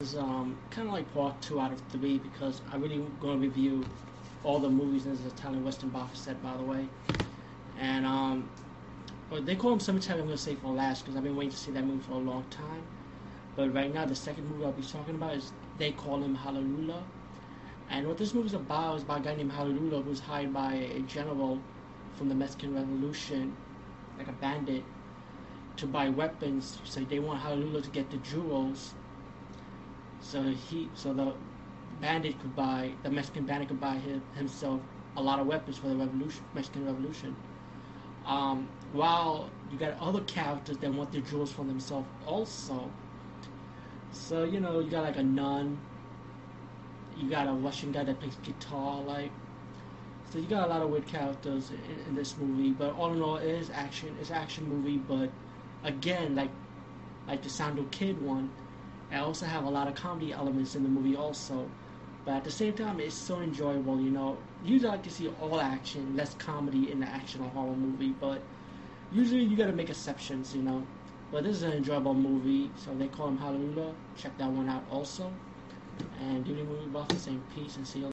is um, kind of like part two out of three because I really going to review all the movies in this Italian Western box set, by the way. And um, but they call them Cemetery. I'm going to say for last because I've been waiting to see that movie for a long time. But right now, the second movie I'll be talking about is They Call Him Hallelujah. And what this movie's about is about a guy named Hallelujah who was hired by a general from the Mexican Revolution, like a bandit, to buy weapons. So they want Hallelujah to get the jewels so he, so the bandit could buy, the Mexican bandit could buy him, himself a lot of weapons for the revolution, Mexican Revolution. Um, while you got other characters that want the jewels for themselves also. So you know, you got like a nun. You got a Russian guy that plays guitar, like. So you got a lot of weird characters in, in this movie, but all in all, it is action. It's action movie, but again, like like the Sandro Kid one, I also have a lot of comedy elements in the movie also. But at the same time, it's so enjoyable, you know. Usually I like to see all action, less comedy in the action or horror movie, but usually you gotta make exceptions, you know. But this is an enjoyable movie, so they call him Hallelujah. Check that one out also. And do the movie buff, saying peace and see you